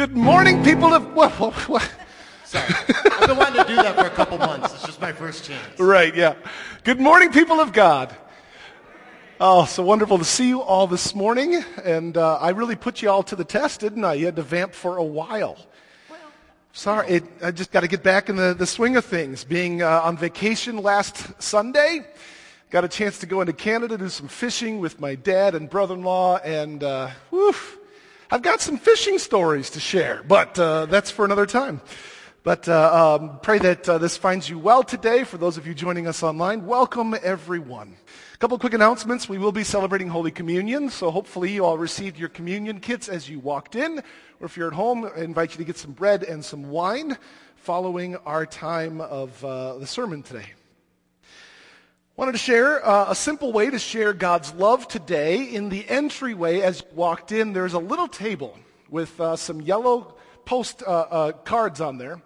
Good morning, people of. What, what, what? Sorry. I've been wanting to do that for a couple months. It's just my first chance. Right, yeah. Good morning, people of God. Oh, so wonderful to see you all this morning. And uh, I really put you all to the test, didn't I? You had to vamp for a while. Sorry, it, I just got to get back in the, the swing of things. Being uh, on vacation last Sunday, got a chance to go into Canada, to do some fishing with my dad and brother-in-law, and uh, woof, I've got some fishing stories to share, but uh, that's for another time. But uh, um, pray that uh, this finds you well today. For those of you joining us online, welcome everyone. A couple quick announcements. We will be celebrating Holy Communion, so hopefully you all received your communion kits as you walked in. Or if you're at home, I invite you to get some bread and some wine following our time of uh, the sermon today. Wanted to share uh, a simple way to share God's love today. In the entryway, as you walked in, there's a little table with uh, some yellow post uh, uh cards on there.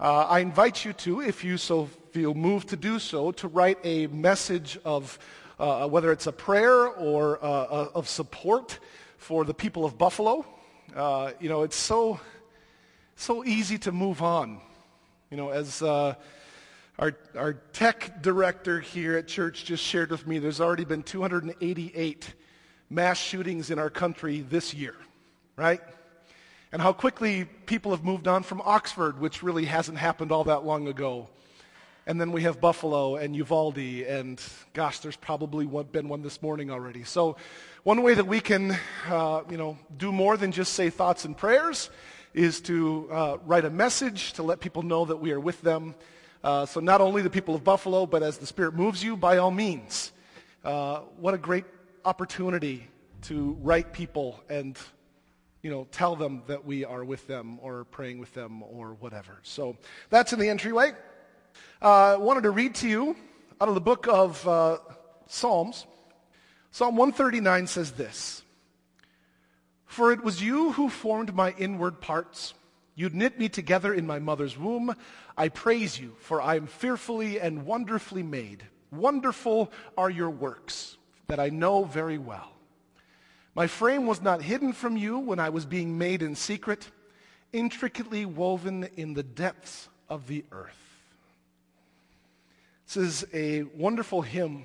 Uh, I invite you to, if you so feel moved to do so, to write a message of uh, whether it's a prayer or of support for the people of Buffalo. you know, it's so so easy to move on. You know, as our, our tech director here at church just shared with me there's already been 288 mass shootings in our country this year, right? And how quickly people have moved on from Oxford, which really hasn't happened all that long ago. And then we have Buffalo and Uvalde, and gosh, there's probably one, been one this morning already. So, one way that we can, uh, you know, do more than just say thoughts and prayers is to uh, write a message to let people know that we are with them uh, so not only the people of Buffalo, but as the Spirit moves you, by all means. Uh, what a great opportunity to write people and you know, tell them that we are with them or praying with them or whatever. So that's in the entryway. I uh, wanted to read to you out of the book of uh, Psalms. Psalm 139 says this For it was you who formed my inward parts. You knit me together in my mother's womb. I praise you, for I am fearfully and wonderfully made. Wonderful are your works that I know very well. My frame was not hidden from you when I was being made in secret, intricately woven in the depths of the earth. This is a wonderful hymn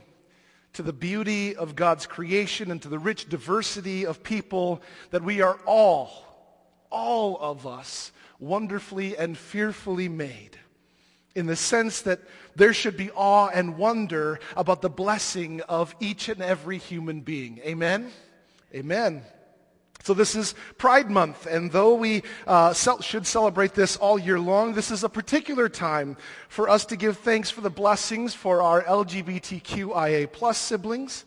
to the beauty of God's creation and to the rich diversity of people that we are all, all of us, wonderfully and fearfully made in the sense that there should be awe and wonder about the blessing of each and every human being. Amen? Amen. So this is Pride Month, and though we uh, should celebrate this all year long, this is a particular time for us to give thanks for the blessings for our LGBTQIA plus siblings.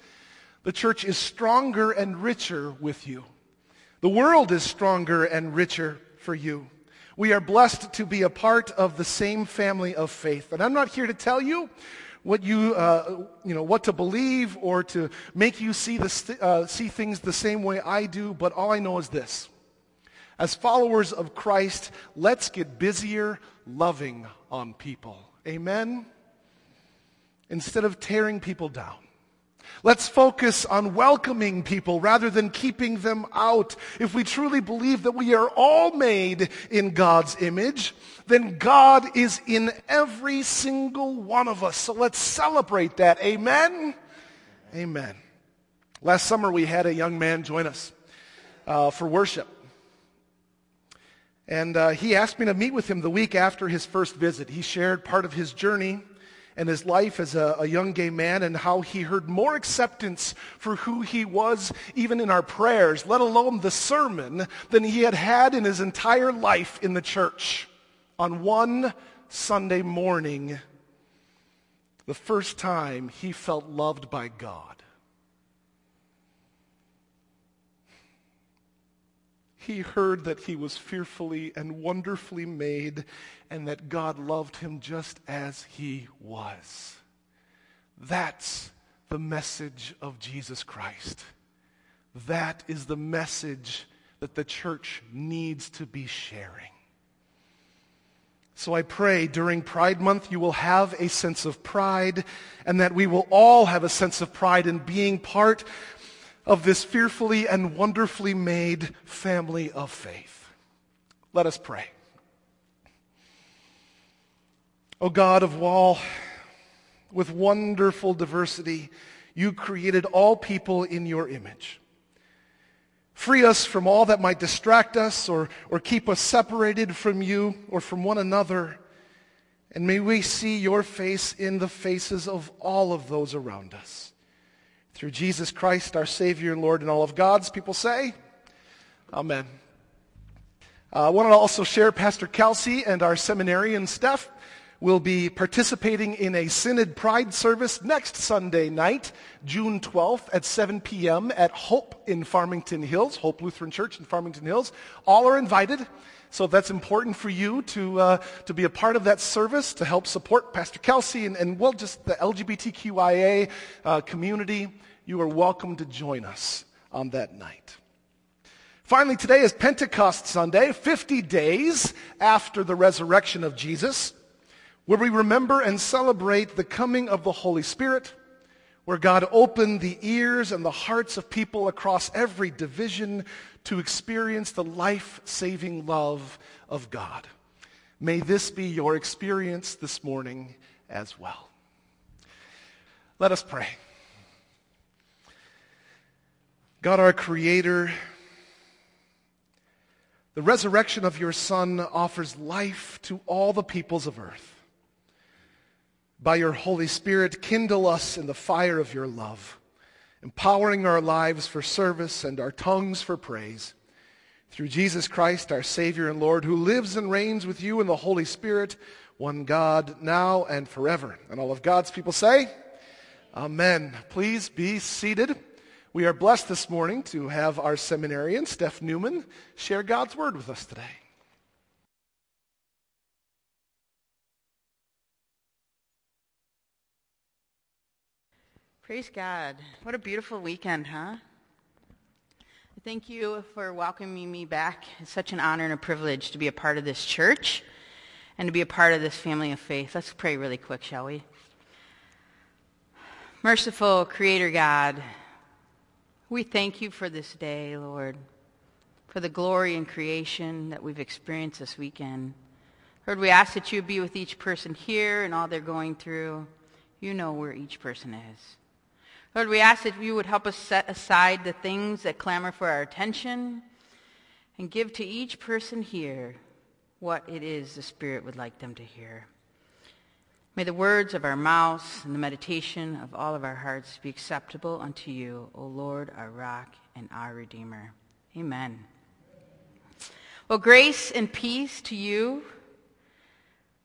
The church is stronger and richer with you. The world is stronger and richer for you. We are blessed to be a part of the same family of faith. And I'm not here to tell you what you, uh, you know, what to believe or to make you see, the, uh, see things the same way I do, but all I know is this. As followers of Christ, let's get busier loving on people. Amen? Instead of tearing people down. Let's focus on welcoming people rather than keeping them out. If we truly believe that we are all made in God's image, then God is in every single one of us. So let's celebrate that. Amen? Amen. Last summer we had a young man join us uh, for worship. And uh, he asked me to meet with him the week after his first visit. He shared part of his journey and his life as a, a, young gay man and how he heard more acceptance for who he was even in our prayers, let alone the sermon, than he had had in his entire life in the church. On one Sunday morning, the first time he felt loved by God. He heard that he was fearfully and wonderfully made and that God loved him just as he was. That's the message of Jesus Christ. That is the message that the church needs to be sharing. So I pray during Pride Month you will have a sense of pride and that we will all have a sense of pride in being part of this fearfully and wonderfully made family of faith. Let us pray. O God of all, with wonderful diversity, you created all people in your image. Free us from all that might distract us or, or keep us separated from you or from one another. And may we see your face in the faces of all of those around us. Through Jesus Christ, our Savior and Lord, and all of God's people say, Amen. Uh, I want to also share Pastor Kelsey and our seminarian Steph will be participating in a Synod Pride service next Sunday night, June 12th at 7 p.m. at Hope in Farmington Hills, Hope Lutheran Church in Farmington Hills. All are invited. So that's important for you to, uh, to be a part of that service, to help support Pastor Kelsey and, and well, just the LGBTQIA uh, community. You are welcome to join us on that night. Finally, today is Pentecost Sunday, 50 days after the resurrection of Jesus, where we remember and celebrate the coming of the Holy Spirit, where God opened the ears and the hearts of people across every division to experience the life saving love of God. May this be your experience this morning as well. Let us pray. God, our Creator, the resurrection of your Son offers life to all the peoples of earth. By your Holy Spirit, kindle us in the fire of your love, empowering our lives for service and our tongues for praise. Through Jesus Christ, our Savior and Lord, who lives and reigns with you in the Holy Spirit, one God, now and forever. And all of God's people say, Amen. Please be seated. We are blessed this morning to have our seminarian, Steph Newman, share God's word with us today. Praise God. What a beautiful weekend, huh? Thank you for welcoming me back. It's such an honor and a privilege to be a part of this church and to be a part of this family of faith. Let's pray really quick, shall we? Merciful Creator God, we thank you for this day, Lord, for the glory and creation that we've experienced this weekend. Lord, we ask that you be with each person here and all they're going through. You know where each person is. Lord, we ask that you would help us set aside the things that clamor for our attention and give to each person here what it is the Spirit would like them to hear. May the words of our mouths and the meditation of all of our hearts be acceptable unto you, O Lord, our rock and our Redeemer. Amen. Well, grace and peace to you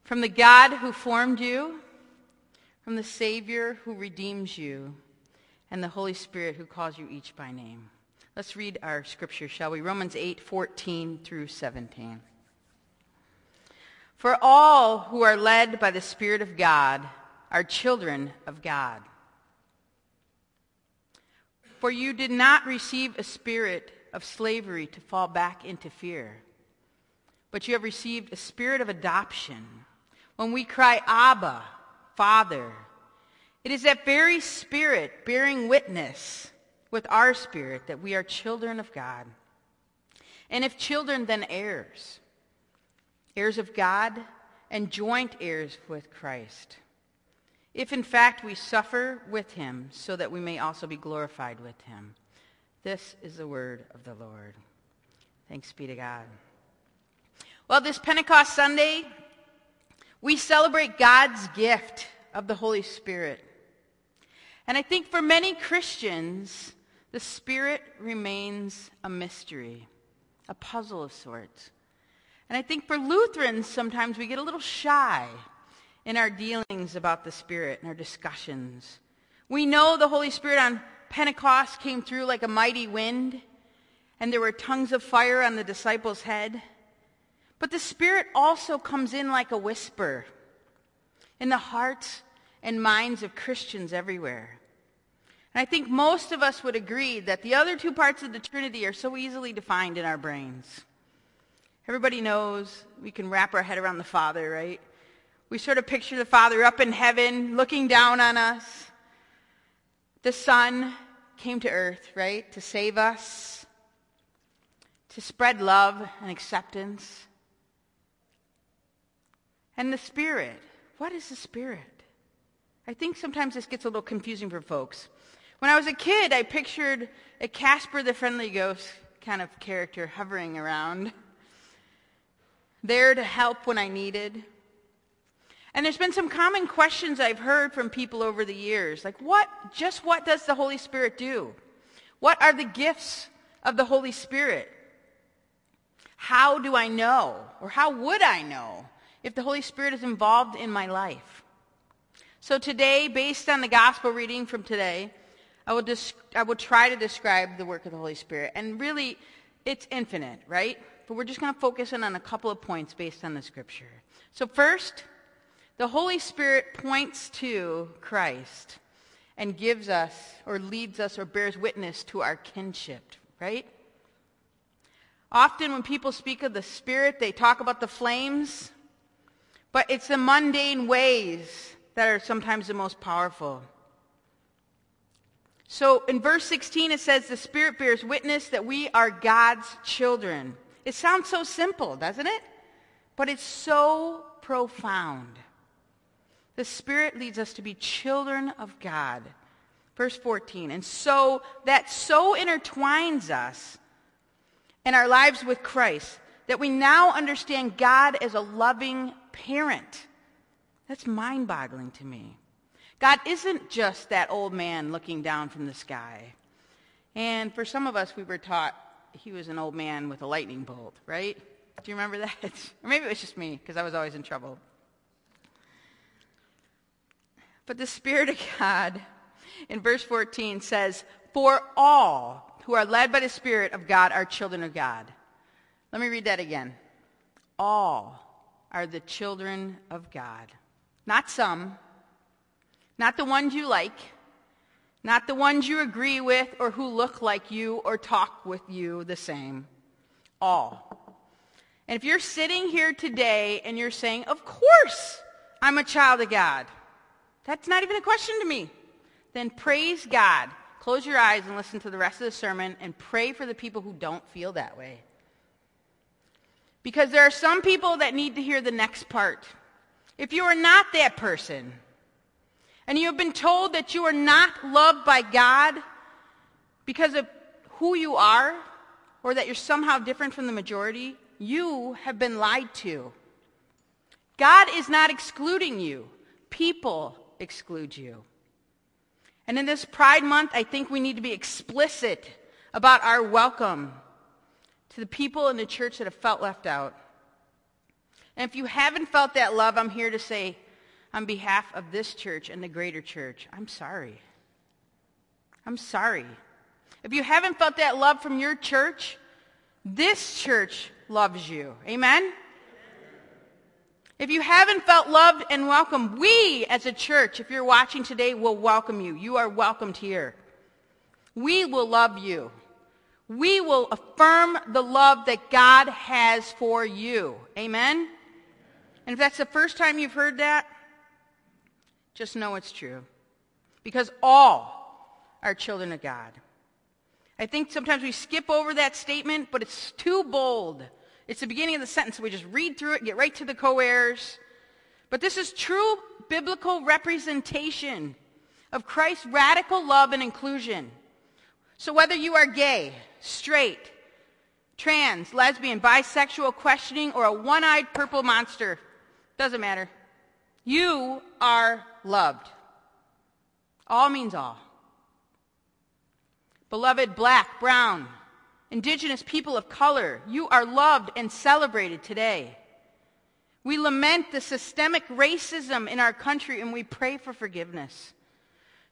from the God who formed you, from the Savior who redeems you, and the Holy Spirit who calls you each by name. Let's read our scripture, shall we? Romans 8, 14 through 17. For all who are led by the Spirit of God are children of God. For you did not receive a spirit of slavery to fall back into fear, but you have received a spirit of adoption. When we cry, Abba, Father, it is that very spirit bearing witness with our spirit that we are children of God. And if children, then heirs heirs of God, and joint heirs with Christ. If in fact we suffer with him, so that we may also be glorified with him. This is the word of the Lord. Thanks be to God. Well, this Pentecost Sunday, we celebrate God's gift of the Holy Spirit. And I think for many Christians, the Spirit remains a mystery, a puzzle of sorts. And I think for Lutherans, sometimes we get a little shy in our dealings about the Spirit and our discussions. We know the Holy Spirit on Pentecost came through like a mighty wind, and there were tongues of fire on the disciples' head. But the Spirit also comes in like a whisper in the hearts and minds of Christians everywhere. And I think most of us would agree that the other two parts of the Trinity are so easily defined in our brains. Everybody knows we can wrap our head around the Father, right? We sort of picture the Father up in heaven looking down on us. The Son came to earth, right, to save us, to spread love and acceptance And the Spirit. What is the Spirit? I think sometimes this gets a little confusing for folks. When I was a kid, I pictured a Casper the Friendly Ghost kind of character hovering around, there to help when I needed. And there's been some common questions I've heard from people over the years, like what, just what does the Holy Spirit do? What are the gifts of the Holy Spirit? How do I know, or how would I know, if the Holy Spirit is involved in my life? So today, based on the gospel reading from today, I will, dis- I will try to describe the work of the Holy Spirit. And really, it's infinite, right? But we're just going to focus in on a couple of points based on the scripture. So first, the Holy Spirit points to Christ and gives us, or leads us, or bears witness to our kinship, right? Often when people speak of the Spirit, they talk about the flames, but it's the mundane ways that are sometimes the most powerful. So in verse 16, it says, The Spirit bears witness that we are God's children. It sounds so simple, doesn't it? But it's so profound. The Spirit leads us to be children of God. Verse 14. And so that so intertwines us in our lives with Christ that we now understand God as a loving parent. That's mind boggling to me. God isn't just that old man looking down from the sky. And for some of us, we were taught he was an old man with a lightning bolt, right? Do you remember that? or maybe it was just me, because I was always in trouble. But the Spirit of God in verse 14 says, For all who are led by the Spirit of God are children of God. Let me read that again. All are the children of God. Not some, not the ones you like, not the ones you agree with or who look like you or talk with you the same. All. And if you're sitting here today and you're saying, Of course, I'm a child of God, that's not even a question to me, then praise God. Close your eyes and listen to the rest of the sermon and pray for the people who don't feel that way. Because there are some people that need to hear the next part. If you are not that person, and you have been told that you are not loved by God because of who you are, or that you're somehow different from the majority, you have been lied to. God is not excluding you. People exclude you. And in this Pride Month, I think we need to be explicit about our welcome to the people in the church that have felt left out. And if you haven't felt that love, I'm here to say, on behalf of this church and the greater church, I'm sorry. I'm sorry. If you haven't felt that love from your church, this church loves you. Amen? If you haven't felt loved and welcomed, we as a church, if you're watching today, will welcome you. You are welcomed here. We will love you. We will affirm the love that God has for you. Amen? And if that's the first time you've heard that, just know it's true. Because all are children of God. I think sometimes we skip over that statement, but it's too bold it's the beginning of the sentence. We just read through it, get right to the co-heirs. But this is true biblical representation of Christ's radical love and inclusion. So whether you are gay, straight, trans, lesbian, bisexual, questioning, or a one-eyed purple monster, doesn't matter. You are loved. All means all. Beloved black, brown, indigenous people of color, you are loved and celebrated today. We lament the systemic racism in our country and we pray for forgiveness.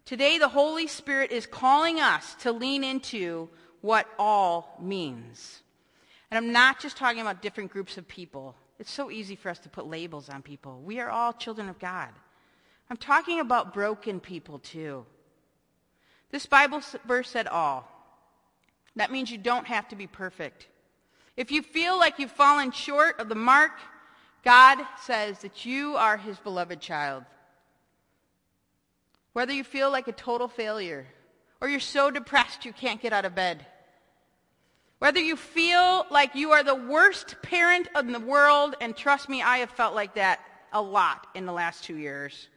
Today, the Holy Spirit is calling us to lean into what all means. And I'm not just talking about different groups of people. It's so easy for us to put labels on people. We are all children of God. I'm talking about broken people too. This Bible verse said all. That means you don't have to be perfect. If you feel like you've fallen short of the mark, God says that you are his beloved child. Whether you feel like a total failure or you're so depressed you can't get out of bed, whether you feel like you are the worst parent in the world, and trust me, I have felt like that a lot in the last two years.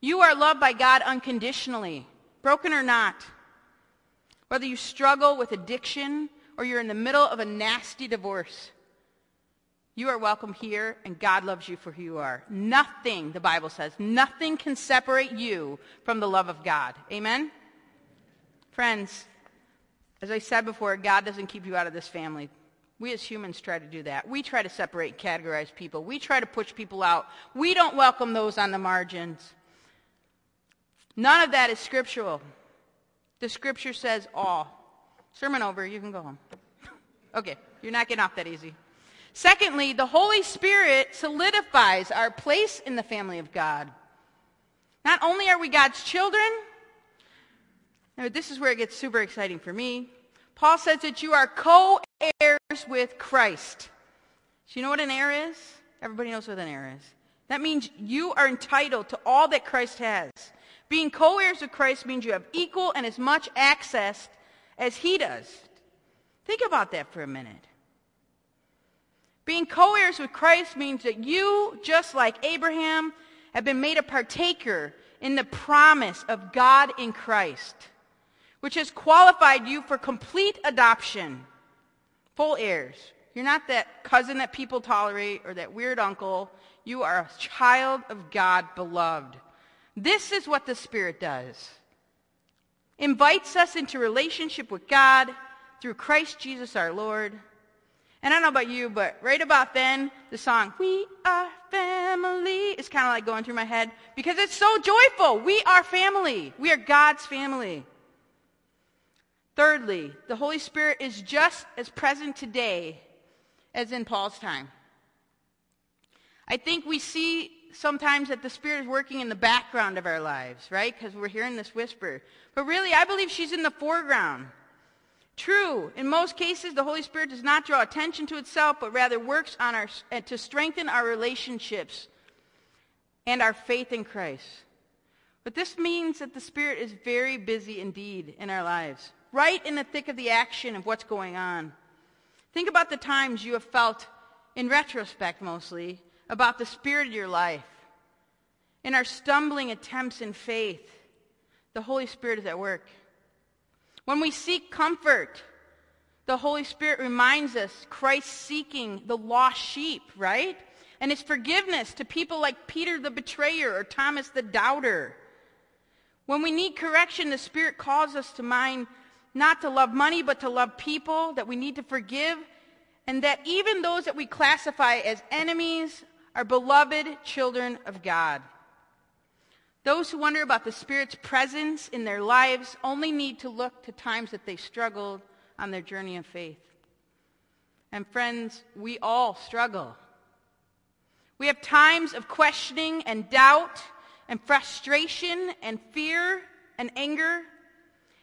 You are loved by God unconditionally, broken or not. Whether you struggle with addiction or you're in the middle of a nasty divorce, you are welcome here, and God loves you for who you are. Nothing, the Bible says, nothing can separate you from the love of God. Amen? Friends, as I said before, God doesn't keep you out of this family. We as humans try to do that. We try to separate, and categorize people. We try to push people out. We don't welcome those on the margins. None of that is scriptural. The scripture says all. Sermon over. You can go home. okay, you're not getting off that easy. Secondly, the Holy Spirit solidifies our place in the family of God. Not only are we God's children, now this is where it gets super exciting for me. Paul says that you are co-heirs with Christ. Do you know what an heir is? Everybody knows what an heir is. That means you are entitled to all that Christ has. Being co-heirs with Christ means you have equal and as much access as he does. Think about that for a minute. Being co-heirs with Christ means that you, just like Abraham, have been made a partaker in the promise of God in Christ, which has qualified you for complete adoption, full heirs. You're not that cousin that people tolerate or that weird uncle. You are a child of God, beloved. This is what the Spirit does. Invites us into relationship with God through Christ Jesus our Lord and I don't know about you, but right about then, the song, We Are Family, is kind of like going through my head because it's so joyful. We are family. We are God's family. Thirdly, the Holy Spirit is just as present today as in Paul's time. I think we see sometimes that the Spirit is working in the background of our lives, right? Because we're hearing this whisper. But really, I believe she's in the foreground. True, in most cases, the Holy Spirit does not draw attention to itself, but rather works on our, uh, to strengthen our relationships and our faith in Christ. But this means that the Spirit is very busy indeed in our lives, right in the thick of the action of what's going on. Think about the times you have felt, in retrospect mostly, about the Spirit of your life. In our stumbling attempts in faith, the Holy Spirit is at work. When we seek comfort, the Holy Spirit reminds us Christ seeking the lost sheep, right? And his forgiveness to people like Peter the betrayer or Thomas the doubter. When we need correction, the Spirit calls us to mind not to love money, but to love people, that we need to forgive, and that even those that we classify as enemies are beloved children of God. Those who wonder about the Spirit's presence in their lives only need to look to times that they struggled on their journey of faith. And friends, we all struggle. We have times of questioning and doubt and frustration and fear and anger.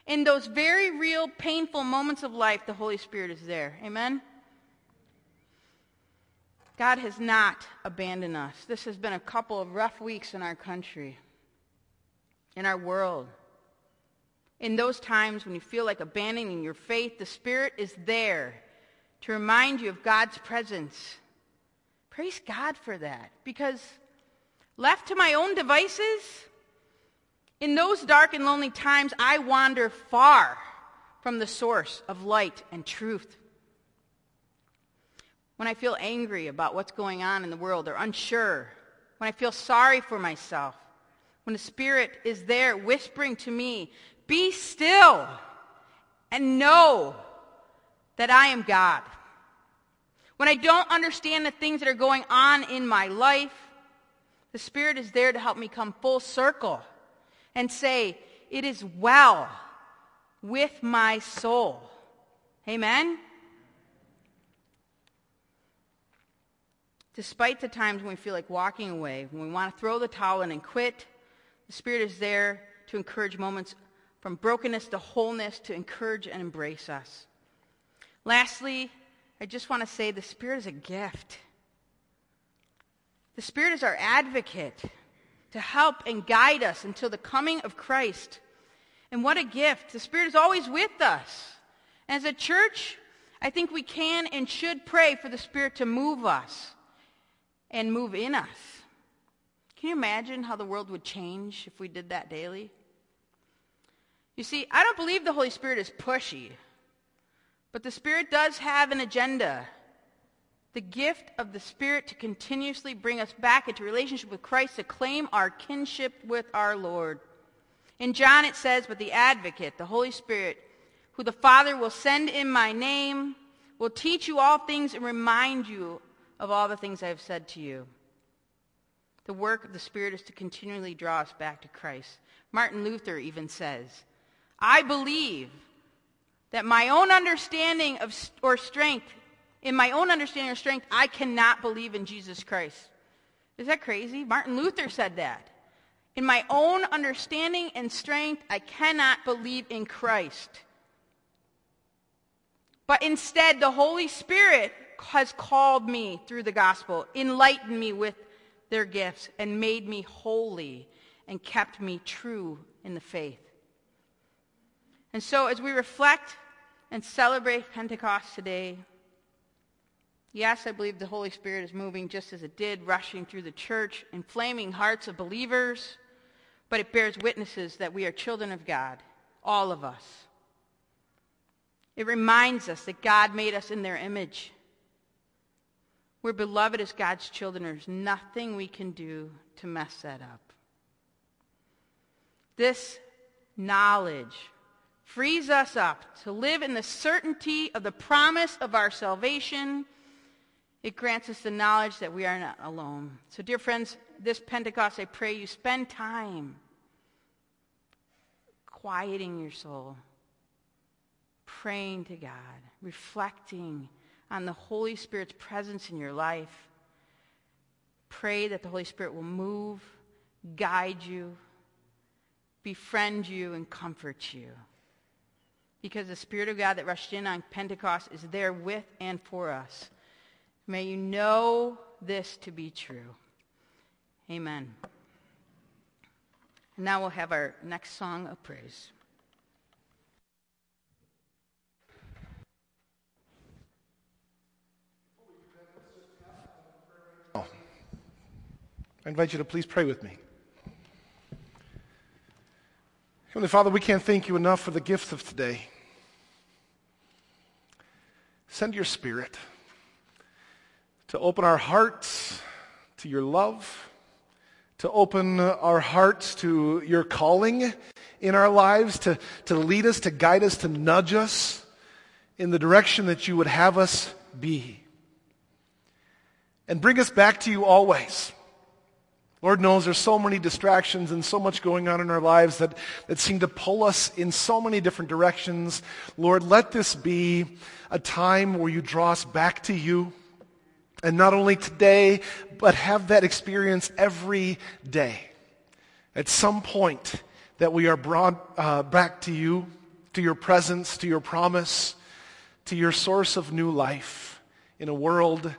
In those very real, painful moments of life, the Holy Spirit is there. Amen? God has not abandoned us. This has been a couple of rough weeks in our country in our world. In those times when you feel like abandoning your faith, the Spirit is there to remind you of God's presence. Praise God for that. Because left to my own devices, in those dark and lonely times, I wander far from the source of light and truth. When I feel angry about what's going on in the world or unsure, when I feel sorry for myself, when the Spirit is there whispering to me, be still and know that I am God. When I don't understand the things that are going on in my life, the Spirit is there to help me come full circle and say, it is well with my soul. Amen? Despite the times when we feel like walking away, when we want to throw the towel in and quit, the Spirit is there to encourage moments from brokenness to wholeness to encourage and embrace us. Lastly, I just want to say the Spirit is a gift. The Spirit is our advocate to help and guide us until the coming of Christ. And what a gift. The Spirit is always with us. As a church, I think we can and should pray for the Spirit to move us and move in us. Can you imagine how the world would change if we did that daily? You see, I don't believe the Holy Spirit is pushy, but the Spirit does have an agenda. The gift of the Spirit to continuously bring us back into relationship with Christ, to claim our kinship with our Lord. In John it says, But the advocate, the Holy Spirit, who the Father will send in my name, will teach you all things and remind you of all the things I have said to you. The work of the Spirit is to continually draw us back to Christ. Martin Luther even says, I believe that my own understanding of or strength, in my own understanding or strength, I cannot believe in Jesus Christ. Is that crazy? Martin Luther said that. In my own understanding and strength, I cannot believe in Christ. But instead, the Holy Spirit has called me through the gospel, enlightened me with their gifts, and made me holy and kept me true in the faith. And so, as we reflect and celebrate Pentecost today, yes, I believe the Holy Spirit is moving just as it did, rushing through the church, inflaming hearts of believers, but it bears witnesses that we are children of God, all of us. It reminds us that God made us in their image. We're beloved as God's children. There's nothing we can do to mess that up. This knowledge frees us up to live in the certainty of the promise of our salvation. It grants us the knowledge that we are not alone. So, dear friends, this Pentecost, I pray you spend time quieting your soul praying to God, reflecting on the Holy Spirit's presence in your life. Pray that the Holy Spirit will move, guide you, befriend you, and comfort you. Because the Spirit of God that rushed in on Pentecost is there with and for us. May you know this to be true. Amen. And now we'll have our next song of praise. I invite you to please pray with me. Heavenly Father, we can't thank you enough for the gift of today. Send your Spirit to open our hearts to your love, to open our hearts to your calling in our lives, to, to lead us, to guide us, to nudge us in the direction that you would have us be. And bring us back to you always. Lord knows there's so many distractions and so much going on in our lives that, that seem to pull us in so many different directions. Lord, let this be a time where you draw us back to you. And not only today, but have that experience every day. At some point that we are brought uh, back to you, to your presence, to your promise, to your source of new life in a world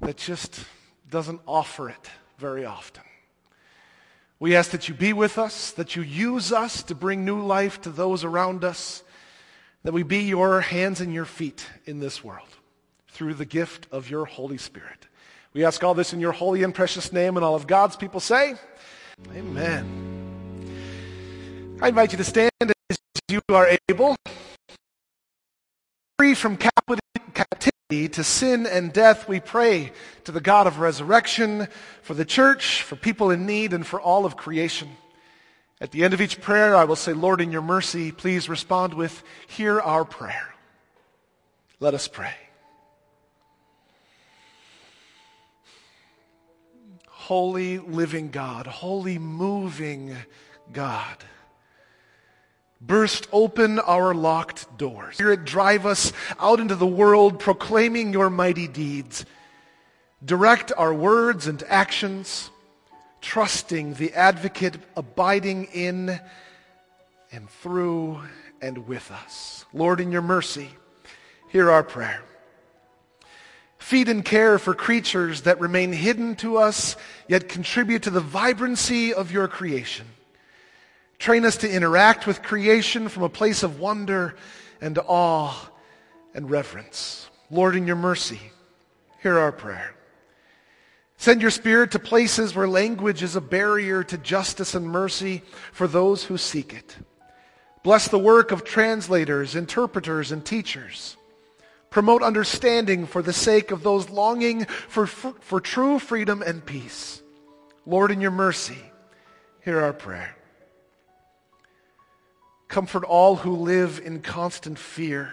that just doesn't offer it very often. We ask that you be with us, that you use us to bring new life to those around us, that we be your hands and your feet in this world through the gift of your Holy Spirit. We ask all this in your holy and precious name, and all of God's people say, Amen. I invite you to stand as you are able, free from to sin and death, we pray to the God of resurrection for the church, for people in need, and for all of creation. At the end of each prayer, I will say, Lord, in your mercy, please respond with, Hear our prayer. Let us pray. Holy living God, holy moving God burst open our locked doors. Spirit, drive us out into the world proclaiming your mighty deeds. Direct our words and actions, trusting the advocate abiding in and through and with us. Lord, in your mercy, hear our prayer. Feed and care for creatures that remain hidden to us, yet contribute to the vibrancy of your creation. Train us to interact with creation from a place of wonder and awe and reverence. Lord, in your mercy, hear our prayer. Send your spirit to places where language is a barrier to justice and mercy for those who seek it. Bless the work of translators, interpreters, and teachers. Promote understanding for the sake of those longing for, for, for true freedom and peace. Lord, in your mercy, hear our prayer. Comfort all who live in constant fear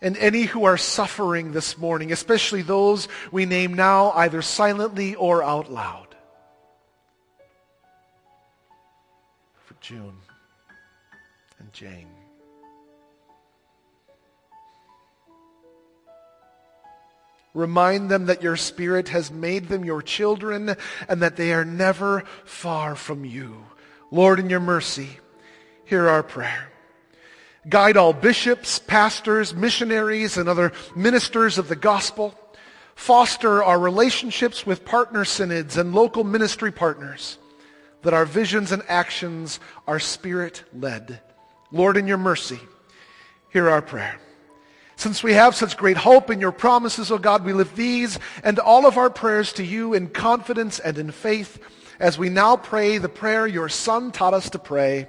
and any who are suffering this morning, especially those we name now either silently or out loud. For June and Jane. Remind them that your Spirit has made them your children and that they are never far from you. Lord, in your mercy, hear our prayer. Guide all bishops, pastors, missionaries, and other ministers of the gospel. Foster our relationships with partner synods and local ministry partners, that our visions and actions are spirit-led. Lord, in your mercy, hear our prayer. Since we have such great hope in your promises, O God, we lift these and all of our prayers to you in confidence and in faith as we now pray the prayer your Son taught us to pray.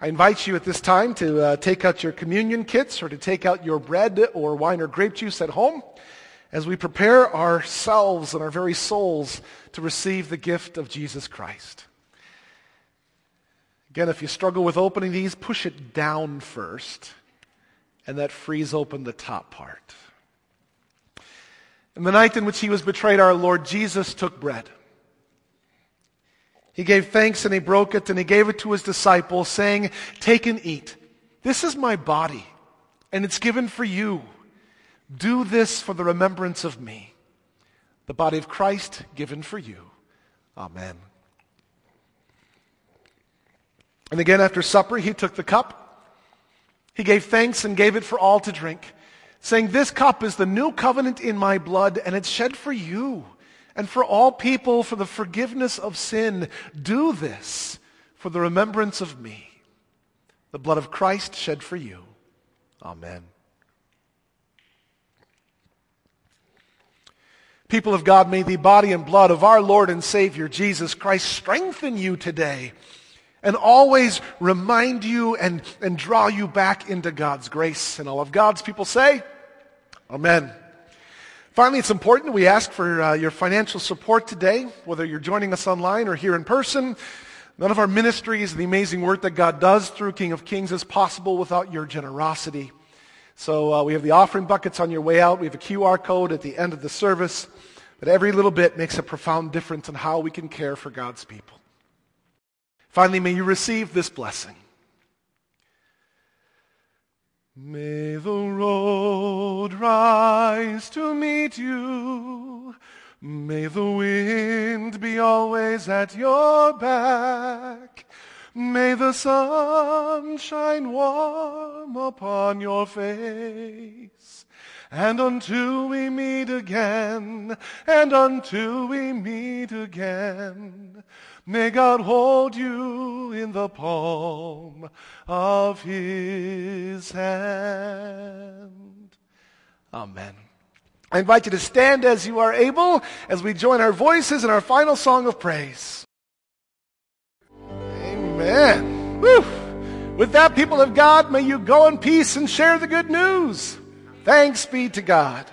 I invite you at this time to uh, take out your communion kits or to take out your bread or wine or grape juice at home as we prepare ourselves and our very souls to receive the gift of Jesus Christ. Again, if you struggle with opening these, push it down first and that frees open the top part. In the night in which he was betrayed, our Lord Jesus took bread. He gave thanks and he broke it and he gave it to his disciples, saying, Take and eat. This is my body, and it's given for you. Do this for the remembrance of me. The body of Christ given for you. Amen. And again, after supper, he took the cup. He gave thanks and gave it for all to drink, saying, This cup is the new covenant in my blood, and it's shed for you and for all people for the forgiveness of sin. Do this for the remembrance of me. The blood of Christ shed for you. Amen. People of God, may the body and blood of our Lord and Savior Jesus Christ strengthen you today and always remind you and, and draw you back into God's grace. And all of God's people say, Amen. Finally, it's important we ask for uh, your financial support today, whether you're joining us online or here in person. None of our ministries, and the amazing work that God does through King of Kings is possible without your generosity. So uh, we have the offering buckets on your way out. We have a QR code at the end of the service. But every little bit makes a profound difference in how we can care for God's people. Finally, may you receive this blessing. May the road rise to meet you. May the wind be always at your back. May the sun shine warm upon your face. And until we meet again, and until we meet again, May God hold you in the palm of his hand. Amen. I invite you to stand as you are able as we join our voices in our final song of praise. Amen. Woo. With that, people of God, may you go in peace and share the good news. Thanks be to God.